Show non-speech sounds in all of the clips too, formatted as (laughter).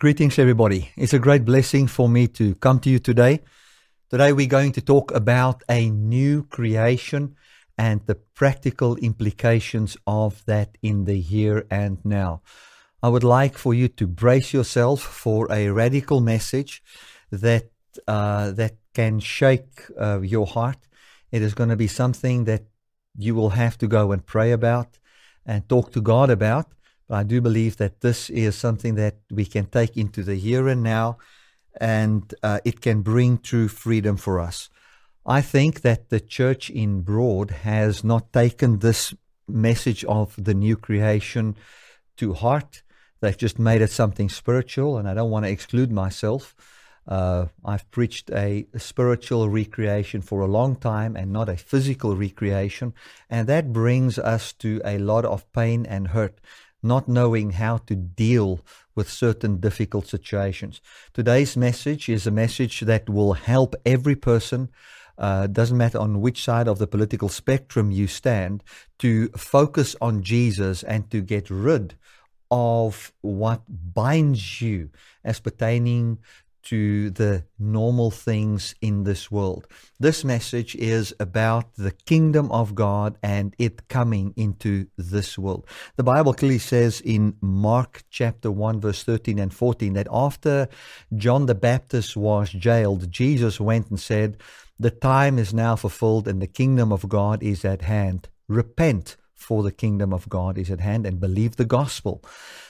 Greetings, everybody. It's a great blessing for me to come to you today. Today, we're going to talk about a new creation and the practical implications of that in the here and now. I would like for you to brace yourself for a radical message that uh, that can shake uh, your heart. It is going to be something that you will have to go and pray about and talk to God about. I do believe that this is something that we can take into the here and now, and uh, it can bring true freedom for us. I think that the church in broad has not taken this message of the new creation to heart. They've just made it something spiritual, and I don't want to exclude myself. Uh, I've preached a, spiritual recreation for a long time and not a physical recreation. And that brings us to a lot of pain and hurt, not knowing how to deal with certain difficult situations. Today's message is a message that will help every person. Uh, doesn't matter on which side of the political spectrum you stand, to focus on Jesus and to get rid of what binds you as pertaining to the normal things in this world. This message is about the kingdom of God and it coming into this world. The Bible clearly says in Mark chapter 1, verse 13 and 14 that after John the Baptist was jailed, Jesus went and said, The time is now fulfilled and the kingdom of God is at hand. Repent for the kingdom of God is at hand and believe the gospel.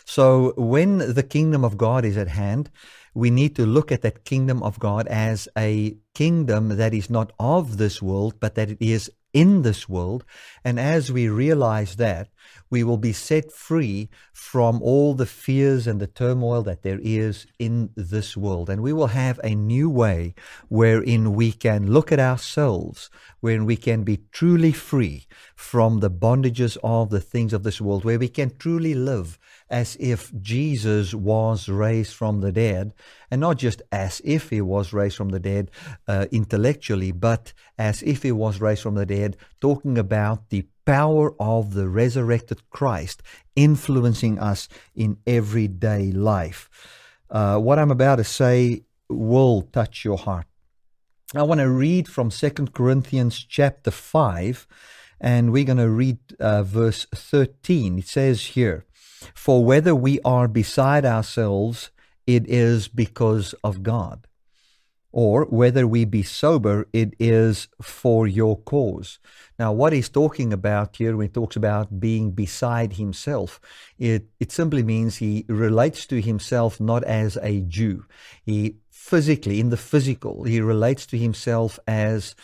So when the kingdom of God is at hand, we need to look at that kingdom of God as a kingdom that is not of this world, but that it is in this world. And as we realize that, we will be set free from all the fears and the turmoil that there is in this world. And we will have a new way wherein we can look at ourselves, wherein we can be truly free from the bondages of the things of this world, where we can truly live as if Jesus was raised from the dead, and not just as if he was raised from the dead uh, intellectually, but as if he was raised from the dead, talking about the power of the resurrected Christ influencing us in everyday life. Uh, what I'm about to say will touch your heart. I want to read from Second Corinthians chapter 5, and we're going to read uh, verse 13. It says here, For whether we are beside ourselves, it is because of God or whether we be sober, it is for your cause. Now, what he's talking about here when he talks about being beside himself, it, it simply means he relates to himself not as a Jew. He physically, in the physical, he relates to himself as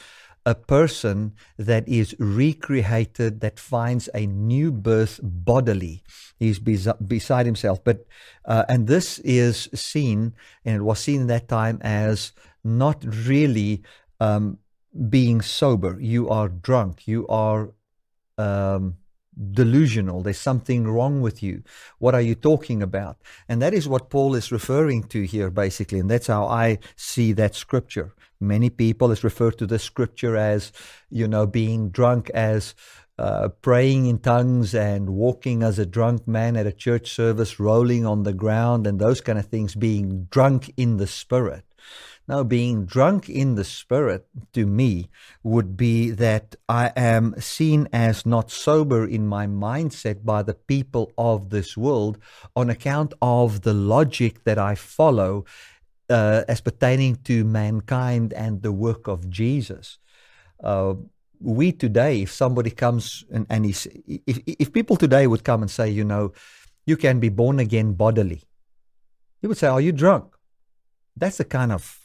a person that is recreated, that finds a new birth bodily. He's beside himself. But, uh, and this is seen, and it was seen in that time as not really um, being sober. You are drunk. You are um, delusional. There's something wrong with you. What are you talking about? And that is what Paul is referring to here, basically. And that's how I see that scripture. Many people has referred to the scripture as, you know, being drunk as uh, praying in tongues and walking as a drunk man at a church service, rolling on the ground, and those kind of things, being drunk in the spirit. Now, being drunk in the spirit to me would be that I am seen as not sober in my mindset by the people of this world on account of the logic that I follow uh, as pertaining to mankind and the work of Jesus. Uh, we today, if somebody comes and, and if, if people today would come and say, you know, you can be born again bodily, you would say, Are you drunk? That's the kind of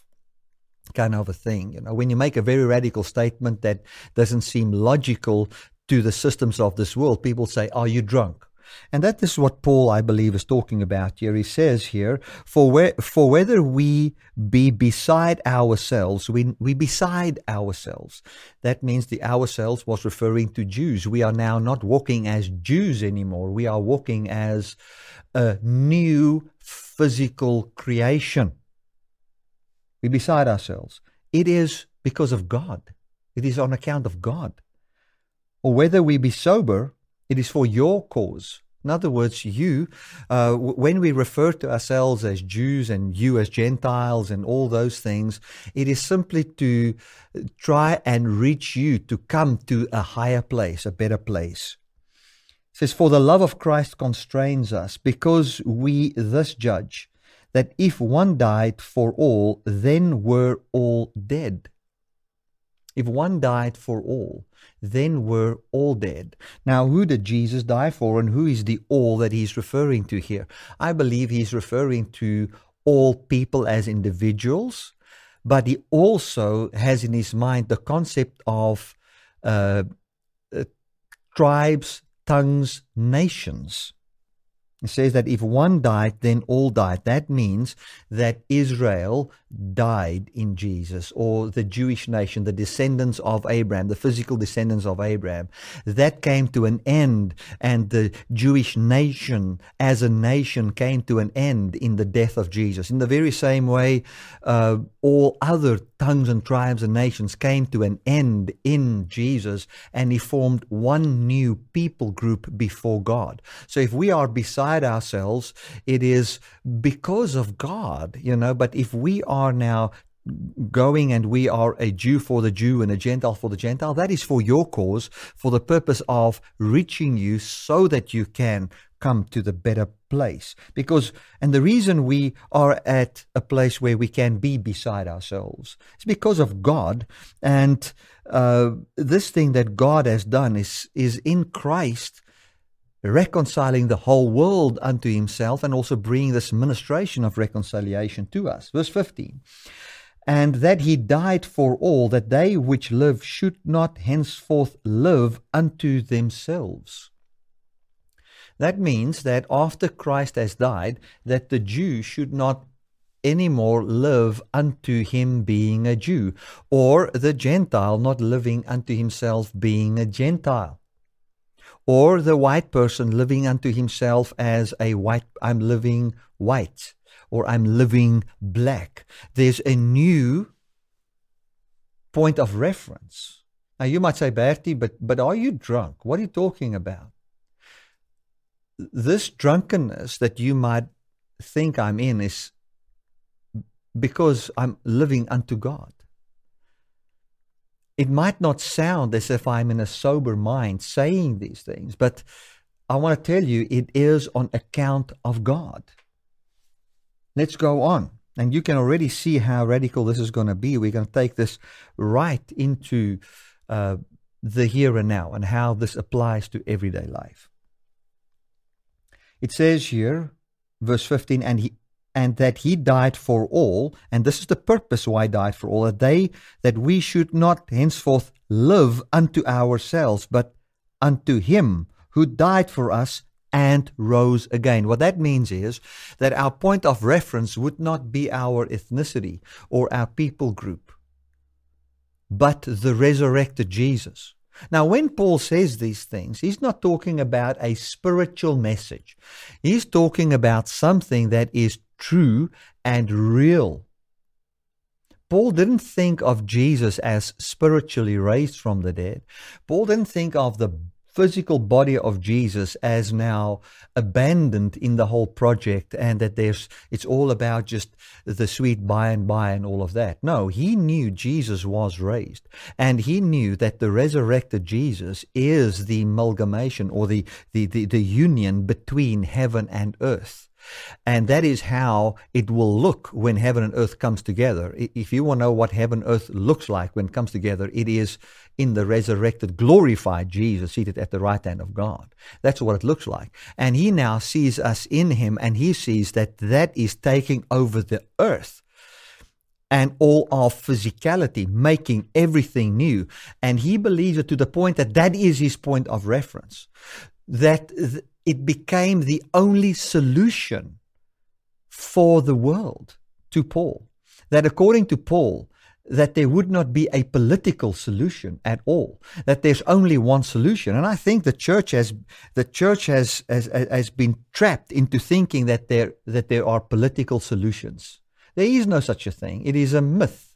kind of a thing. You know, when you make a very radical statement that doesn't seem logical to the systems of this world, people say, Are you drunk? And that is what Paul, I believe, is talking about here. He says here, for, where, for whether we be beside ourselves, we, we beside ourselves. That means the ourselves was referring to Jews. We are now not walking as Jews anymore. We are walking as a new physical creation we beside ourselves. It is because of God. It is on account of God. Or whether we be sober, it is for your cause. In other words, you, uh, when we refer to ourselves as Jews and you as Gentiles and all those things, it is simply to try and reach you to come to a higher place, a better place. It says, For the love of Christ constrains us, because we thus judge that if one died for all, then were all dead. If one died for all, then were all dead. Now, who did Jesus die for, and who is the all that he's referring to here? I believe he's referring to all people as individuals, but he also has in his mind the concept of uh, uh, tribes, tongues, nations. It says that if one died, then all died. That means that Israel died in Jesus, or the Jewish nation, the descendants of Abraham, the physical descendants of Abraham. That came to an end, and the Jewish nation as a nation came to an end in the death of Jesus. In the very same way, uh, all other tongues and tribes and nations came to an end in Jesus, and he formed one new people group before God. So if we are beside ourselves, it is because of God, you know, but if we are now going and we are a Jew for the Jew and a Gentile for the Gentile, that is for your cause, for the purpose of reaching you so that you can come to the better place. Because, and the reason we are at a place where we can be beside ourselves is because of God. And uh, this thing that God has done is, is in Christ reconciling the whole world unto himself and also bringing this ministration of reconciliation to us. Verse 15 and that he died for all, that they which live should not henceforth live unto themselves. That means that after Christ has died, that the Jew should not anymore live unto him being a Jew, or the Gentile not living unto himself being a Gentile, or the white person living unto himself as a white, I'm living white, or I'm living black. There's a new point of reference. Now you might say, Bertie, but, but are you drunk? What are you talking about? this drunkenness that you might think I'm in is because I'm living unto God. It might not sound as if I'm in a sober mind saying these things, but I want to tell you it is on account of God. Let's go on. And you can already see how radical this is going to be. We're going to take this right into uh, the here and now and how this applies to everyday life. It says here, verse 15, and he and that he died for all, and this is the purpose why he died for all, that they that we should not henceforth live unto ourselves, but unto him who died for us and rose again. What that means is that our point of reference would not be our ethnicity or our people group, but the resurrected Jesus. Now, when Paul says these things, he's not talking about a spiritual message. He's talking about something that is true and real. Paul didn't think of Jesus as spiritually raised from the dead. Paul didn't think of the physical body of Jesus as now abandoned in the whole project and that there's it's all about just the sweet by and by and all of that. No, he knew Jesus was raised and he knew that the resurrected Jesus is the amalgamation or the the, the, the union between heaven and earth. And that is how it will look when heaven and earth comes together. If you want to know what heaven and earth looks like when it comes together, it is in the resurrected, glorified Jesus seated at the right hand of God. That's what it looks like. And he now sees us in him and he sees that that is taking over the earth and all our physicality, making everything new. And he believes it to the point that that is his point of reference. That th- it became the only solution for the world to Paul. That according to Paul, that there would not be a political solution at all. That there's only one solution, and I think the church has the church has has, has been trapped into thinking that there that there are political solutions. There is no such a thing. It is a myth.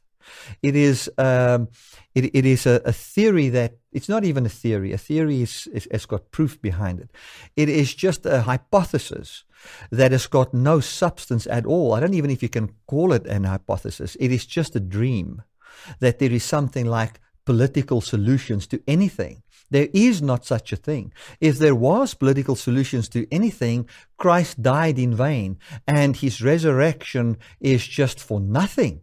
It is um, it, it is a, a, theory that it's not even a theory. A theory is, is, has got proof behind it. It is just a hypothesis that has got no substance at all. I don't even if you can call it an hypothesis. It is just a dream that there is something like political solutions to anything. There is not such a thing. If there was political solutions to anything, Christ died in vain and his resurrection is just for nothing.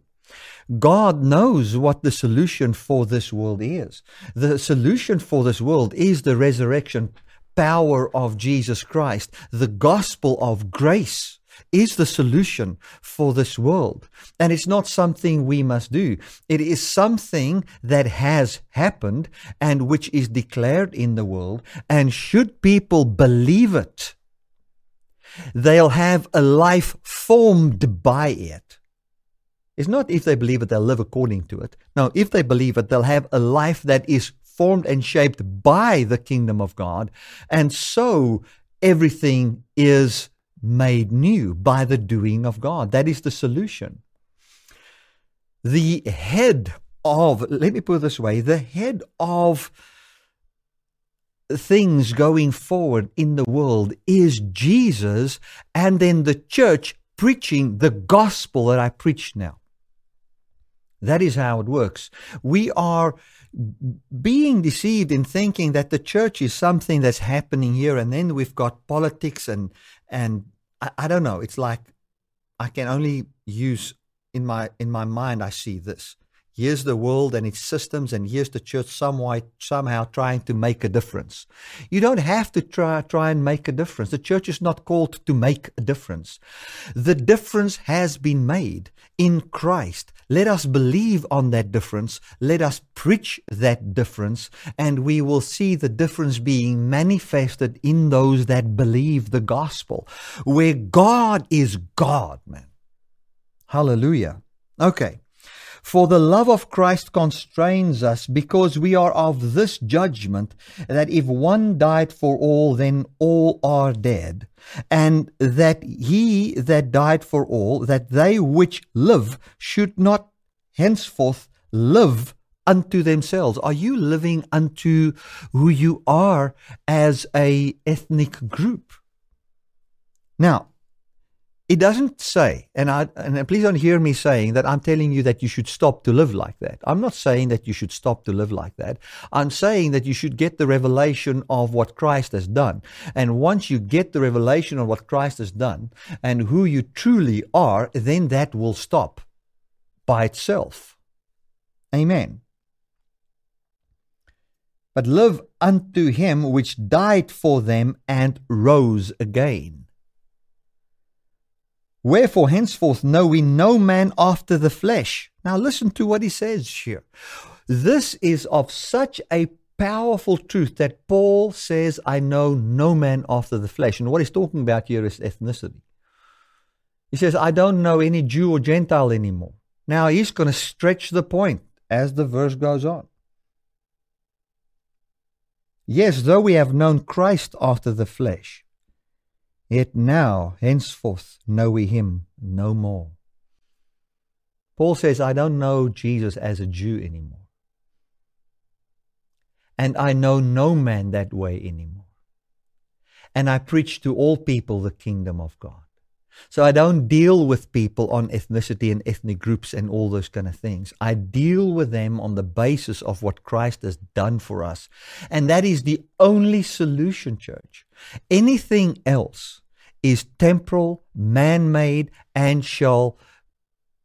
God knows what the solution for this world is. The solution for this world is the resurrection power of Jesus Christ, the gospel of grace is the solution for this world. And it's not something we must do. It is something that has happened and which is declared in the world. And should people believe it, they'll have a life formed by it. It's not if they believe it, they'll live according to it. No, if they believe it, they'll have a life that is formed and shaped by the kingdom of God. And so everything is made new by the doing of God. That is the solution. The head of, let me put it this way, the head of things going forward in the world is Jesus, and then the church preaching the gospel that I preach now. That is how it works. We are being deceived in thinking that the church is something that's happening here, and then we've got politics and and I, I don't know. It's like I can only use in my in my mind. I see this. Here's the world and its systems, and here's the church somewhat, somehow trying to make a difference. You don't have to try, try and make a difference. The church is not called to make a difference. The difference has been made in Christ. Let us believe on that difference. Let us preach that difference, and we will see the difference being manifested in those that believe the gospel, where God is God, man. Hallelujah. Okay. For the love of Christ constrains us, because we are of this judgment that if one died for all, then all are dead. And that he that died for all, that they which live should not henceforth live unto themselves. Are you living unto who you are as a ethnic group? Now, it doesn't say, and I and please don't hear me saying that I'm telling you that you should stop to live like that. I'm not saying that you should stop to live like that. I'm saying that you should get the revelation of what Christ has done. And once you get the revelation of what Christ has done and who you truly are, then that will stop by itself. Amen. But live unto him which died for them and rose again Wherefore henceforth know we no man after the flesh. Now listen to what he says here. This is of such a powerful truth that Paul says, I know no man after the flesh. And what he's talking about here is ethnicity. He says, I don't know any Jew or Gentile anymore. Now he's going to stretch the point as the verse goes on. Yes, though we have known Christ after the flesh, Yet now, henceforth, know we him no more. Paul says, I don't know Jesus as a Jew anymore. And I know no man that way anymore. And I preach to all people the kingdom of God. So I don't deal with people on ethnicity and ethnic groups and all those kind of things. I deal with them on the basis of what Christ has done for us. And that is the only solution, church. Anything else is temporal, man made, and shall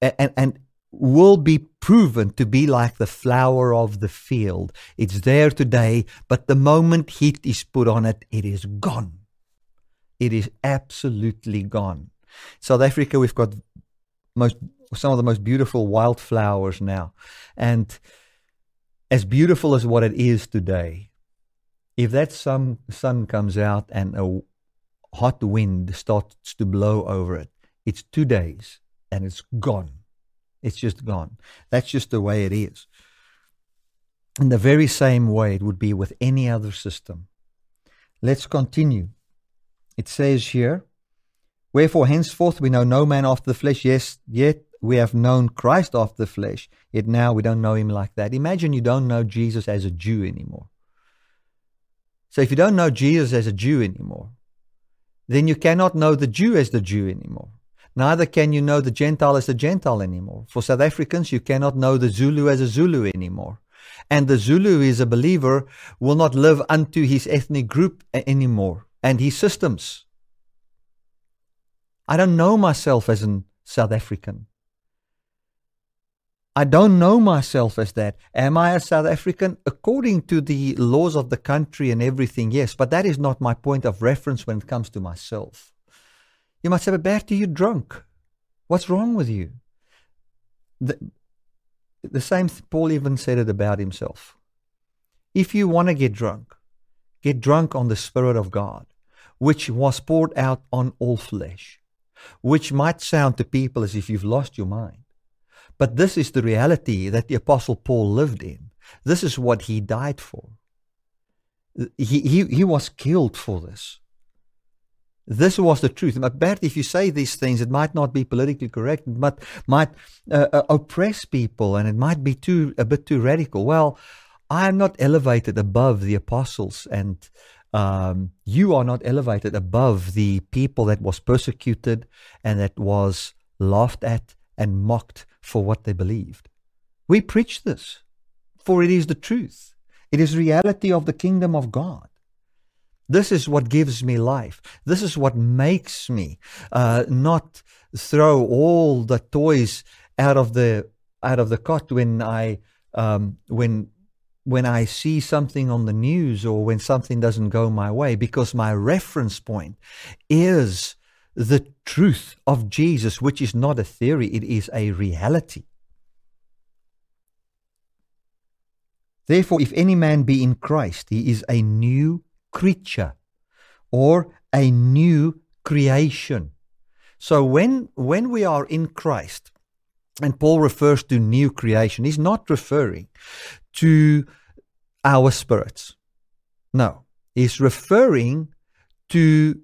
and, and will be proven to be like the flower of the field. It's there today, but the moment heat is put on it, it is gone. It is absolutely gone. South Africa, we've got most some of the most beautiful wildflowers now. And as beautiful as what it is today, if that sun, sun comes out and a hot wind starts to blow over it, it's two days and it's gone. It's just gone. That's just the way it is. In the very same way, it would be with any other system. Let's continue. It says here, Wherefore henceforth we know no man after the flesh, yes, yet we have known Christ after the flesh, yet now we don't know him like that. Imagine you don't know Jesus as a Jew anymore. So if you don't know Jesus as a Jew anymore, then you cannot know the Jew as the Jew anymore. Neither can you know the Gentile as the Gentile anymore. For South Africans, you cannot know the Zulu as a Zulu anymore. And the Zulu is a believer will not live unto his ethnic group anymore and his systems. I don't know myself as a South African. I don't know myself as that. Am I a South African? According to the laws of the country and everything, yes, but that is not my point of reference when it comes to myself. You might say, but Bertie, you're drunk. What's wrong with you? The, the same Paul even said it about himself. If you want to get drunk, get drunk on the Spirit of God, which was poured out on all flesh, which might sound to people as if you've lost your mind. But this is the reality that the Apostle Paul lived in. This is what he died for. He, he, he was killed for this. This was the truth. But Bert, if you say these things, it might not be politically correct. It might, might uh, uh, oppress people and it might be too a bit too radical. Well, I am not elevated above the apostles and um, you are not elevated above the people that was persecuted and that was laughed at and mocked for what they believed. We preach this, for it is the truth. It is reality of the kingdom of God. This is what gives me life. This is what makes me uh, not throw all the toys out of the out of the cot when I um, when when I see something on the news or when something doesn't go my way, because my reference point is the truth of Jesus, which is not a theory, it is a reality. Therefore, if any man be in Christ, he is a new creature or a new creation. So when when we are in Christ, and Paul refers to new creation, he's not referring to our spirits. No, he's referring to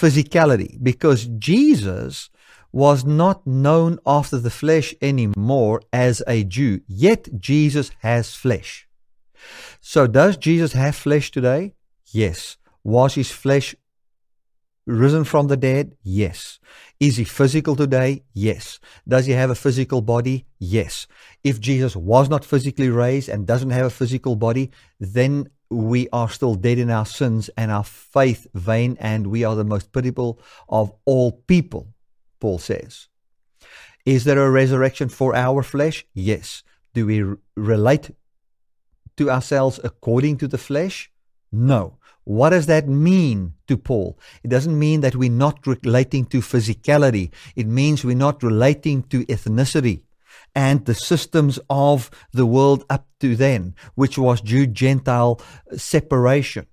physicality because Jesus was not known after the flesh anymore as a Jew, yet Jesus has flesh. So, does Jesus have flesh today? Yes. Was his flesh risen from the dead? Yes. Is he physical today? Yes. Does he have a physical body? Yes. If Jesus was not physically raised and doesn't have a physical body, then we are still dead in our sins and our faith vain, and we are the most pitiable of all people, Paul says. Is there a resurrection for our flesh? Yes. Do we relate to ourselves according to the flesh? No. What does that mean to Paul? It doesn't mean that we're not relating to physicality. It means we're not relating to ethnicity and the systems of the world up to then, which was Jew Gentile separation.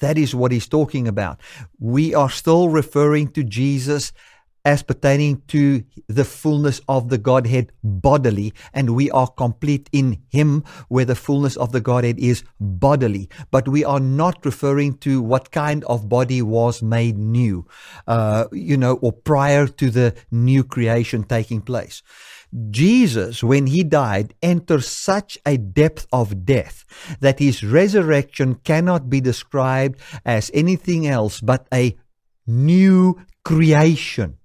That is what he's talking about. We are still referring to Jesus as pertaining to the fullness of the Godhead bodily, and we are complete in Him, where the fullness of the Godhead is bodily. But we are not referring to what kind of body was made new, uh, you know, or prior to the new creation taking place. Jesus, when he died, entered such a depth of death that his resurrection cannot be described as anything else but a new creation.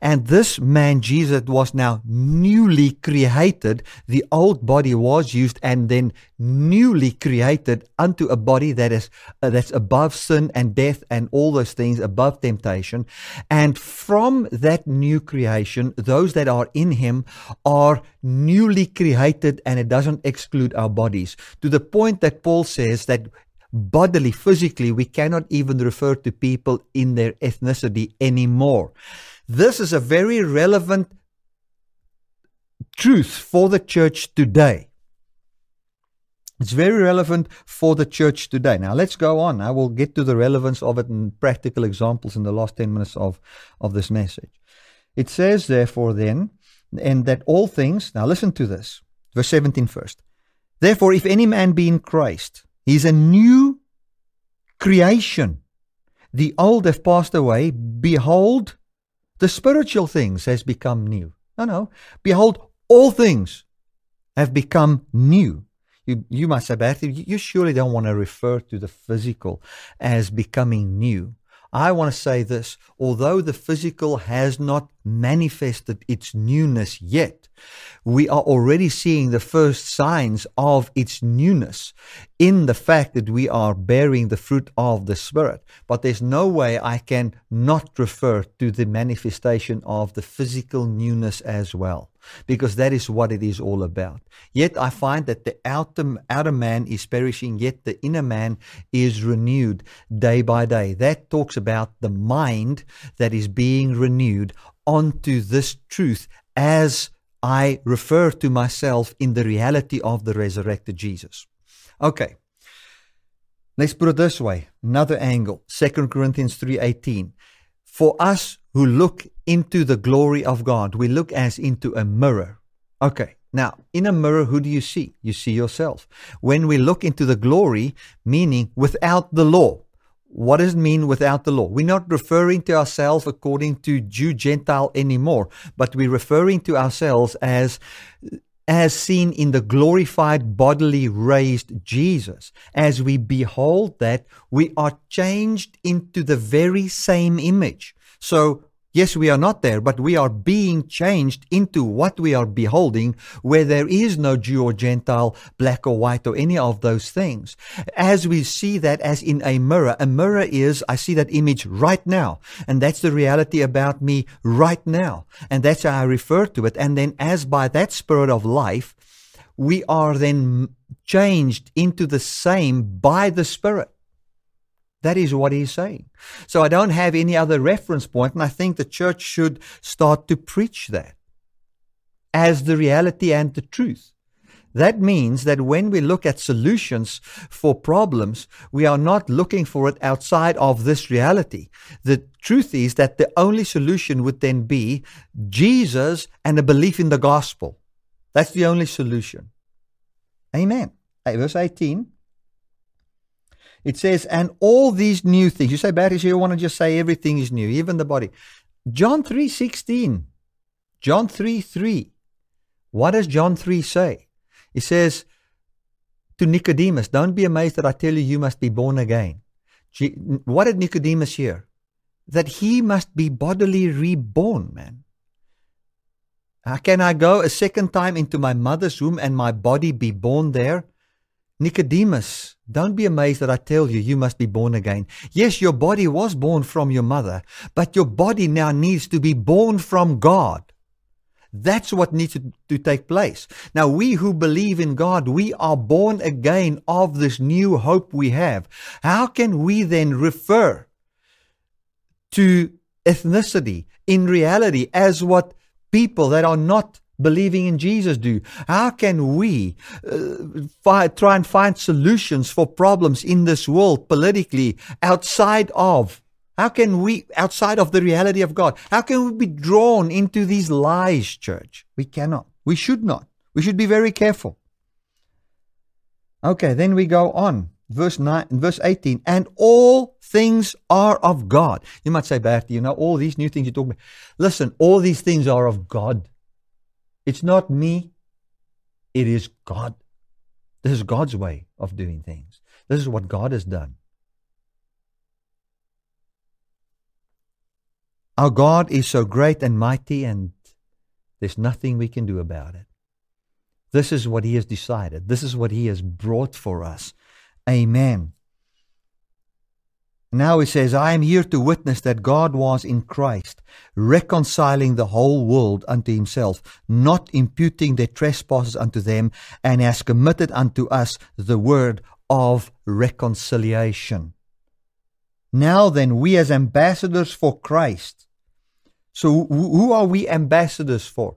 And this man, Jesus, was now newly created. The old body was used and then newly created unto a body that is uh, that's above sin and death and all those things above temptation. And from that new creation, those that are in him are newly created and it doesn't exclude our bodies to the point that Paul says that bodily, physically, we cannot even refer to people in their ethnicity anymore. This is a very relevant truth for the church today. It's very relevant for the church today. Now let's go on. I will get to the relevance of it in practical examples in the last 10 minutes of, of this message. It says, therefore, then, and that all things, now listen to this, verse 17 first. Therefore, if any man be in Christ, he is a new creation. The old have passed away. Behold, the spiritual things has become new. No, no. Behold, all things have become new. You, you must say, you surely don't want to refer to the physical as becoming new. I want to say this although the physical has not manifested its newness yet, we are already seeing the first signs of its newness in the fact that we are bearing the fruit of the Spirit. But there's no way I can not refer to the manifestation of the physical newness as well because that is what it is all about. Yet I find that the outer, outer man is perishing, yet the inner man is renewed day by day. That talks about the mind that is being renewed onto this truth as I refer to myself in the reality of the resurrected Jesus. Okay. Let's put it this way. Another angle. 2 Corinthians 3:18. For us who look into the glory of God. We look as into a mirror. Okay. Now, in a mirror, who do you see? You see yourself. When we look into the glory, meaning without the law, what does it mean without the law? We're not referring to ourselves according to Jew Gentile anymore, but we're referring to ourselves as as seen in the glorified bodily raised Jesus. As we behold that, we are changed into the very same image. So Yes, we are not there, but we are being changed into what we are beholding, where there is no Jew or Gentile, black or white, or any of those things. As we see that as in a mirror, a mirror is, I see that image right now. And that's the reality about me right now. And that's how I refer to it. And then as by that spirit of life, we are then changed into the same by the spirit. That is what he's saying. So I don't have any other reference point, and I think the church should start to preach that as the reality and the truth. That means that when we look at solutions for problems, we are not looking for it outside of this reality. The truth is that the only solution would then be Jesus and a belief in the gospel. That's the only solution. Amen. Verse 18 it says, and all these new things. You say, Barry, so you want to just say everything is new, even the body. John 3 16. John 3 3. What does John 3 say? He says to Nicodemus, Don't be amazed that I tell you, you must be born again. What did Nicodemus hear? That he must be bodily reborn, man. How can I go a second time into my mother's womb and my body be born there? Nicodemus, don't be amazed that I tell you, you must be born again. Yes, your body was born from your mother, but your body now needs to be born from God. That's what needs to, to, take place. Now, we who believe in God, we are born again of this new hope we have. How can we then refer to ethnicity in reality as what people that are not believing in Jesus do? How can we uh, fi- try and find solutions for problems in this world politically outside of? How can we, outside of the reality of God, how can we be drawn into these lies, church? We cannot. We should not. We should be very careful. Okay, then we go on. Verse 9, verse 18, and all things are of God. You might say, Bertie, you know, all these new things you talk about. Listen, all these things are of God. It's not me, it is God. This is God's way of doing things. This is what God has done. Our God is so great and mighty, and there's nothing we can do about it. This is what He has decided. This is what He has brought for us. Amen. Now he says, I am here to witness that God was in Christ, reconciling the whole world unto himself, not imputing their trespasses unto them, and has committed unto us the word of reconciliation. Now then, we as ambassadors for Christ. So who are we ambassadors for?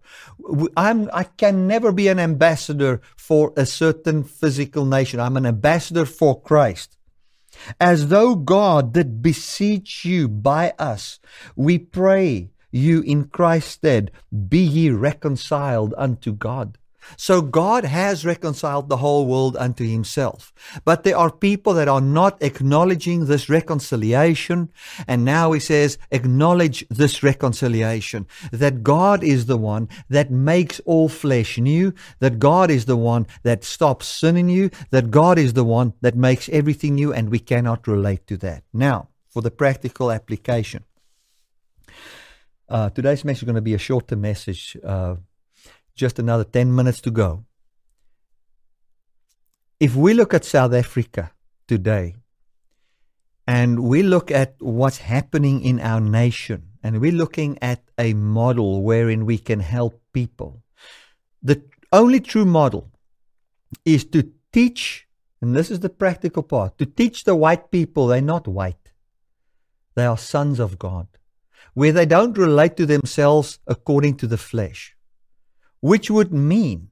I'm, I can never be an ambassador for a certain physical nation. I'm an ambassador for Christ. As though God did beseech you by us, we pray you in Christ's stead, be ye reconciled unto God. So God has reconciled the whole world unto himself. But there are people that are not acknowledging this reconciliation. And now he says, acknowledge this reconciliation. That God is the one that makes all flesh new. That God is the one that stops sin in you. That God is the one that makes everything new. And we cannot relate to that. Now, for the practical application. Uh, today's message is going to be a shorter message. Uh, just another 10 minutes to go. If we look at South Africa today and we look at what's happening in our nation and we're looking at a model wherein we can help people, the only true model is to teach, and this is the practical part, to teach the white people they're not white. They are sons of God, where they don't relate to themselves according to the flesh which would mean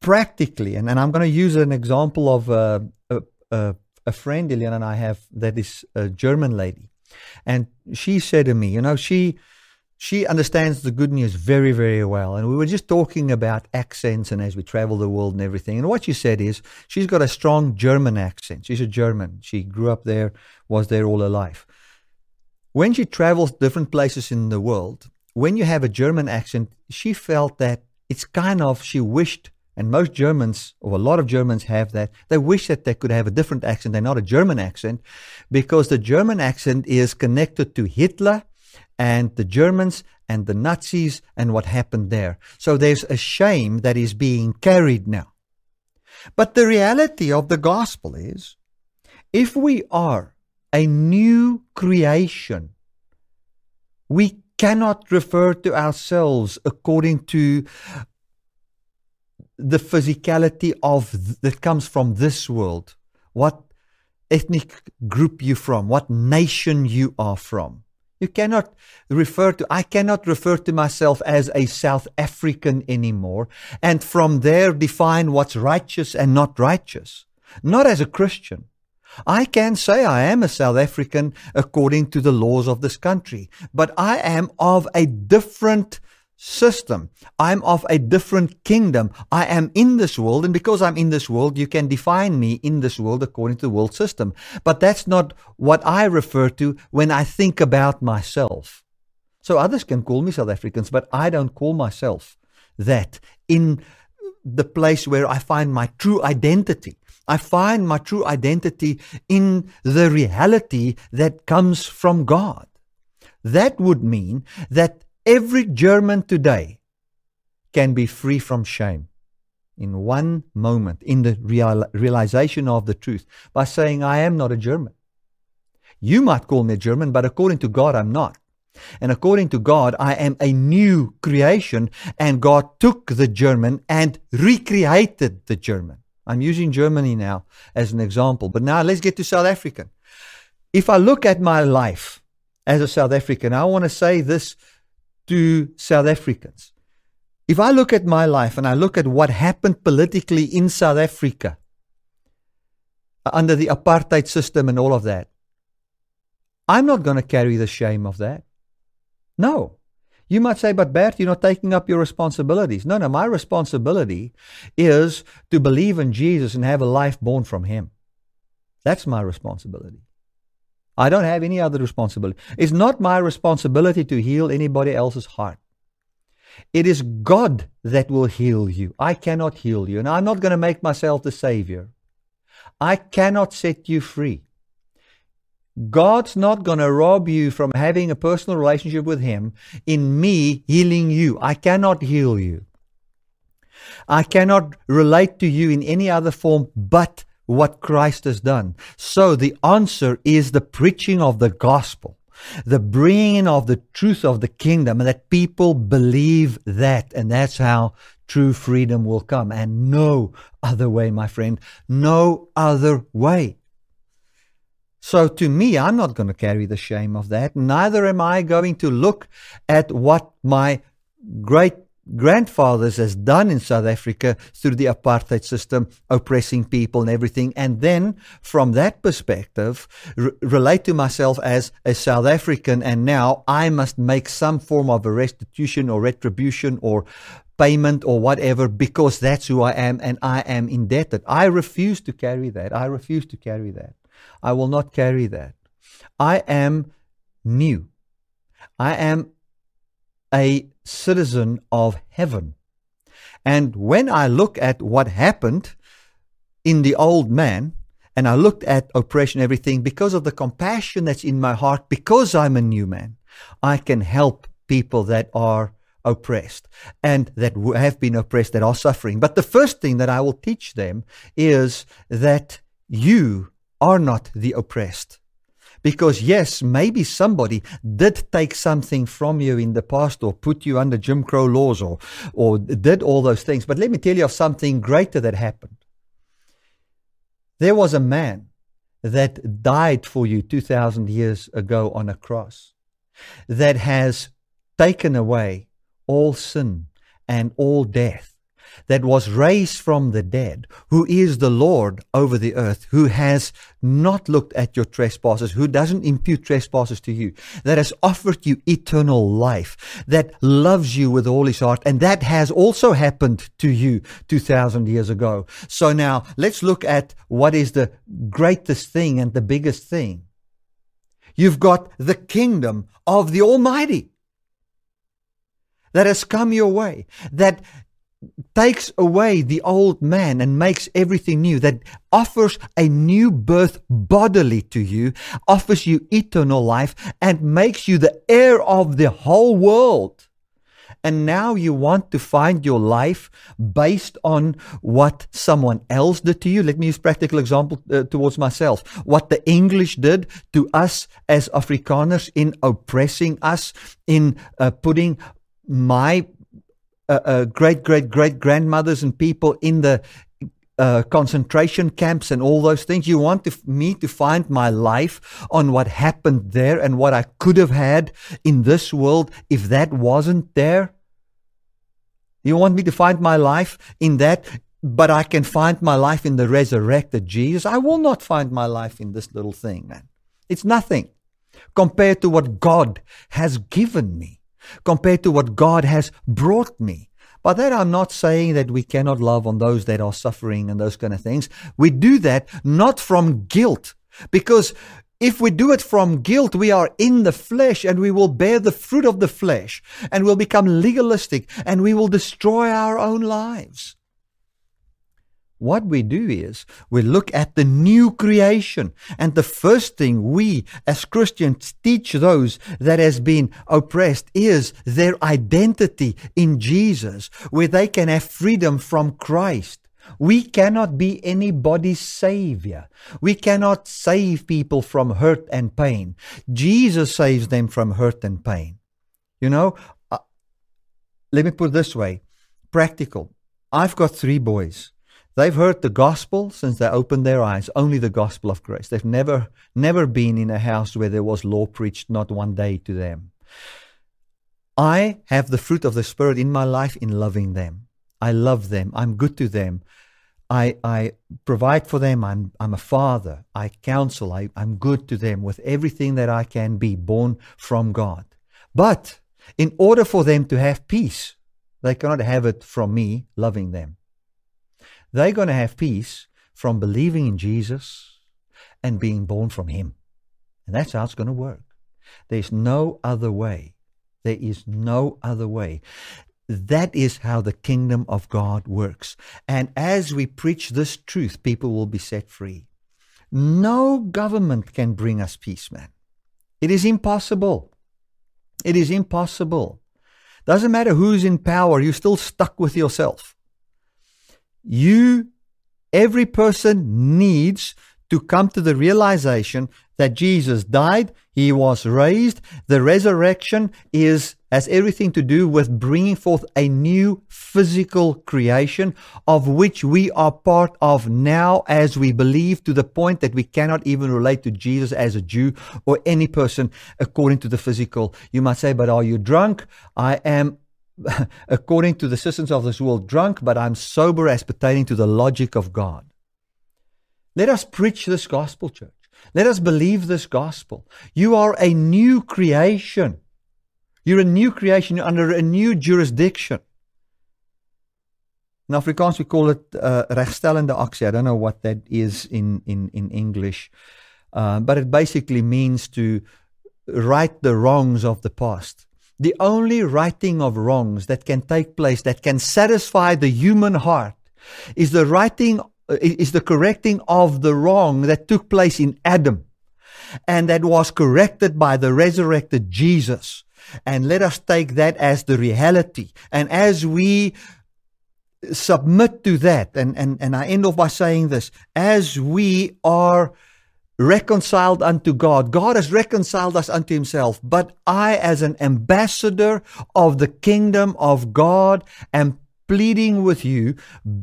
practically, and, and I'm going to use an example of uh, a, a, a friend Eliana and I have that is a German lady. And she said to me, you know, she she understands the good news very, very well. And we were just talking about accents and as we travel the world and everything. And what she said is she's got a strong German accent. She's a German. She grew up there, was there all her life. When she travels different places in the world, when you have a German accent, she felt that it's kind of, she wished, and most Germans, or a lot of Germans have that, they wish that they could have a different accent and not a German accent, because the German accent is connected to Hitler and the Germans and the Nazis and what happened there. So there's a shame that is being carried now. But the reality of the gospel is if we are a new creation, we cannot refer to ourselves according to the physicality of that comes from this world. What ethnic group you from? What nation you are from? You cannot refer to i cannot refer to myself as a south african anymore and from there define what's righteous and not righteous. Not as a christian I can say I am a South African according to the laws of this country, but I am of a different system. I'm of a different kingdom. I am in this world, and because I'm in this world, you can define me in this world according to the world system. But that's not what I refer to when I think about myself. So others can call me South Africans, but I don't call myself that in the place where I find my true identity. I find my true identity in the reality that comes from God. That would mean that every German today can be free from shame in one moment, in the real, realization of the truth, by saying, I am not a German. You might call me a German, but according to God, I'm not. And according to God, I am a new creation, and God took the German and recreated the German. I'm using Germany now as an example, but now let's get to South Africa. If I look at my life as a South African, I want to say this to South Africans. If I look at my life and I look at what happened politically in South Africa uh, under the apartheid system and all of that, I'm not going to carry the shame of that. No. You might say, but Bert, you're not taking up your responsibilities. No, no, my responsibility is to believe in Jesus and have a life born from Him. That's my responsibility. I don't have any other responsibility. It's not my responsibility to heal anybody else's heart. It is God that will heal you. I cannot heal you. And I'm not going to make myself the Savior. I cannot set you free. God's not going to rob you from having a personal relationship with Him in me healing you. I cannot heal you. I cannot relate to you in any other form but what Christ has done. So the answer is the preaching of the gospel, the bringing of the truth of the kingdom, and that people believe that. And that's how true freedom will come. And no other way, my friend, no other way. So to me, I'm not going to carry the shame of that. Neither am I going to look at what my great grandfathers has done in South Africa through the apartheid system, oppressing people and everything. And then from that perspective, relate to myself as a South African. And now I must make some form of a restitution or retribution or payment or whatever because that's who I am and I am indebted. I refuse to carry that. I refuse to carry that. I will not carry that. I am new. I am a citizen of heaven. And when I look at what happened in the old man, and I looked at oppression, everything, because of the compassion that's in my heart, because I'm a new man, I can help people that are oppressed and that have been oppressed, that are suffering. But the first thing that I will teach them is that you are not the oppressed. Because yes, maybe somebody did take something from you in the past or put you under Jim Crow laws or, or did all those things. But let me tell you of something greater that happened. There was a man that died for you 2,000 years ago on a cross that has taken away all sin and all death that was raised from the dead, who is the Lord over the earth, who has not looked at your trespasses, who doesn't impute trespasses to you, that has offered you eternal life, that loves you with all his heart, and that has also happened to you 2,000 years ago. So now let's look at what is the greatest thing and the biggest thing. You've got the kingdom of the Almighty that has come your way, that takes away the old man and makes everything new, that offers a new birth bodily to you, offers you eternal life, and makes you the heir of the whole world. And now you want to find your life based on what someone else did to you. Let me use practical example uh, towards myself. What the English did to us as Afrikaners in oppressing us, in uh, putting my uh, uh, great great great grandmothers and people in the uh, concentration camps and all those things. You want to, me to find my life on what happened there and what I could have had in this world if that wasn't there? You want me to find my life in that, but I can find my life in the resurrected Jesus? I will not find my life in this little thing, man. It's nothing compared to what God has given me compared to what God has brought me. By that, I'm not saying that we cannot love on those that are suffering and those kind of things. We do that not from guilt, because if we do it from guilt, we are in the flesh and we will bear the fruit of the flesh and will become legalistic and we will destroy our own lives. What we do is we look at the new creation. And the first thing we as Christians teach those that has been oppressed is their identity in Jesus, where they can have freedom from Christ. We cannot be anybody's savior. We cannot save people from hurt and pain. Jesus saves them from hurt and pain. You know, uh, let me put it this way practical. I've got three boys. They've heard the gospel since they opened their eyes, only the gospel of grace. They've never, never been in a house where there was law preached, not one day to them. I have the fruit of the Spirit in my life in loving them. I love them. I'm good to them. I, I provide for them. I'm, I'm a father. I counsel. I, I'm good to them with everything that I can be born from God. But in order for them to have peace, they cannot have it from me loving them. They're going to have peace from believing in Jesus and being born from Him. And that's how it's going to work. There's no other way. There is no other way. That is how the kingdom of God works. And as we preach this truth, people will be set free. No government can bring us peace, man. It is impossible. It is impossible. Doesn't matter who's in power, you're still stuck with yourself. You, every person needs to come to the realization that Jesus died, he was raised. The resurrection is has everything to do with bringing forth a new physical creation of which we are part of now as we believe to the point that we cannot even relate to Jesus as a Jew or any person according to the physical. You might say, but are you drunk? I am (laughs) according to the systems of this world, drunk, but I'm sober as pertaining to the logic of God. Let us preach this gospel, church. Let us believe this gospel. You are a new creation. You're a new creation You're under a new jurisdiction. In Afrikaans, we call it uh, regstellende aksie. I don't know what that is in, in, in English, uh, but it basically means to right the wrongs of the past. The only righting of wrongs that can take place, that can satisfy the human heart, is the righting, is the correcting of the wrong that took place in Adam and that was corrected by the resurrected Jesus. And let us take that as the reality. And as we submit to that, and, and, and I end off by saying this, as we are reconciled unto God. God has reconciled us unto himself. But I, as an ambassador of the kingdom of God, am pleading with you,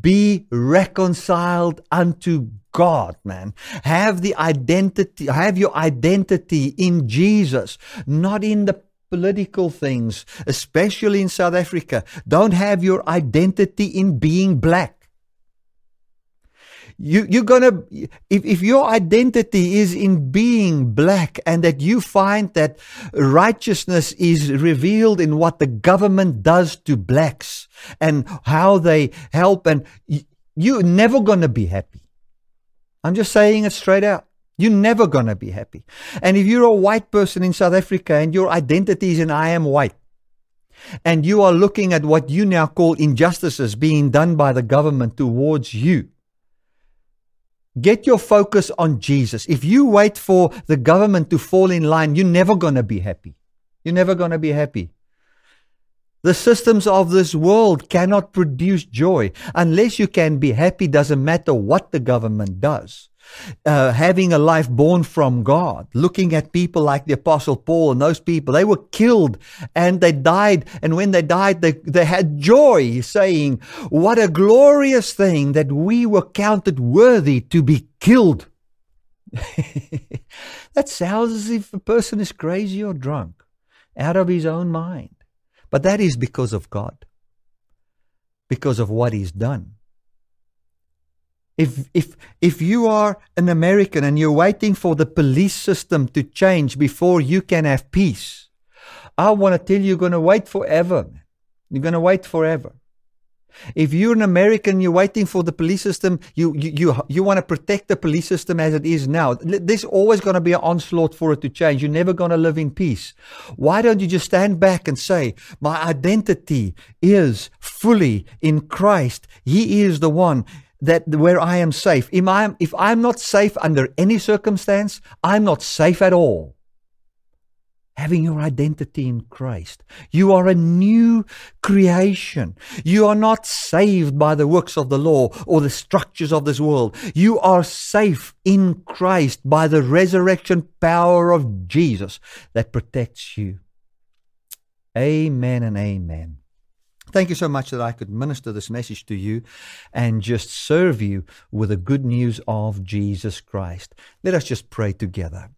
be reconciled unto God, man. Have the identity, have your identity in Jesus, not in the political things, especially in South Africa. Don't have your identity in being black you you're gonna if, if your identity is in being black and that you find that righteousness is revealed in what the government does to blacks and how they help and you're never gonna be happy. I'm just saying it straight out. You're never gonna be happy. And if you're a white person in south africa and your identity is in i am white and you are looking at what you now call injustices being done by the government towards you Get your focus on Jesus. If you wait for the government to fall in line, you're never going to be happy. You're never going to be happy. The systems of this world cannot produce joy. Unless you can be happy, doesn't matter what the government does uh, having a life born from God, looking at people like the Apostle Paul and those people, they were killed and they died. And when they died, they, they had joy, saying, What a glorious thing that we were counted worthy to be killed. (laughs) that sounds as if a person is crazy or drunk, out of his own mind. But that is because of God, because of what He's done. If, if, if you are an American and you're waiting for the police system to change before you can have peace, I want to tell you, you're going to wait forever. You're going to wait forever. If you're an American, you're waiting for the police system, you, you, you, you want to protect the police system as it is now. There's always going to be an onslaught for it to change. You're never going to live in peace. Why don't you just stand back and say, My identity is fully in Christ? He is the one that where I am safe. If I'm, if I'm not safe under any circumstance, I'm not safe at all. Having your identity in Christ. You are a new creation. You are not saved by the works of the law or the structures of this world. You are safe in Christ by the resurrection power of Jesus that protects you. Amen and amen. Thank you so much that I could minister this message to you and just serve you with the good news of Jesus Christ. Let us just pray together.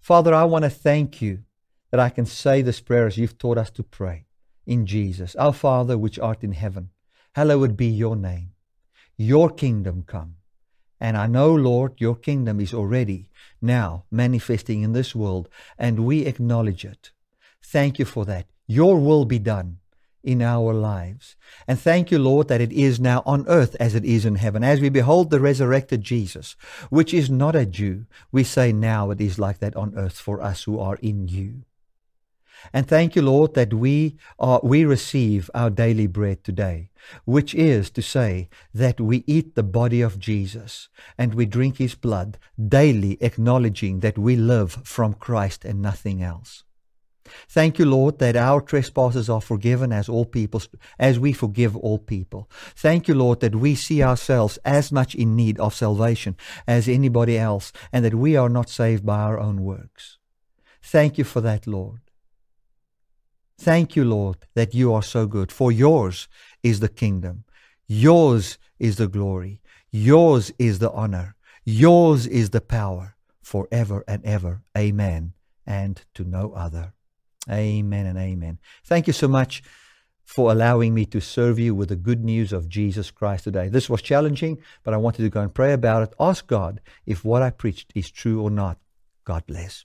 Father, I want to thank you that I can say this prayer as you've taught us to pray in Jesus. Our Father, which art in heaven, hallowed be your name. Your kingdom come. And I know, Lord, your kingdom is already now manifesting in this world, and we acknowledge it. Thank you for that. Your will be done in our lives. And thank you, Lord, that it is now on earth as it is in heaven. As we behold the resurrected Jesus, which is not a Jew, we say now it is like that on earth for us who are in you. And thank you, Lord, that we are, we receive our daily bread today, which is to say that we eat the body of Jesus and we drink his blood daily, acknowledging that we live from Christ and nothing else. Thank you, Lord, that our trespasses are forgiven as all people, as we forgive all people. Thank you, Lord, that we see ourselves as much in need of salvation as anybody else, and that we are not saved by our own works. Thank you for that, Lord. Thank you, Lord, that you are so good. For yours is the kingdom, yours is the glory, yours is the honor, yours is the power, forever and ever. Amen. And to no other. Amen and amen. Thank you so much for allowing me to serve you with the good news of Jesus Christ today. This was challenging, but I wanted to go and pray about it. Ask God if what I preached is true or not. God bless.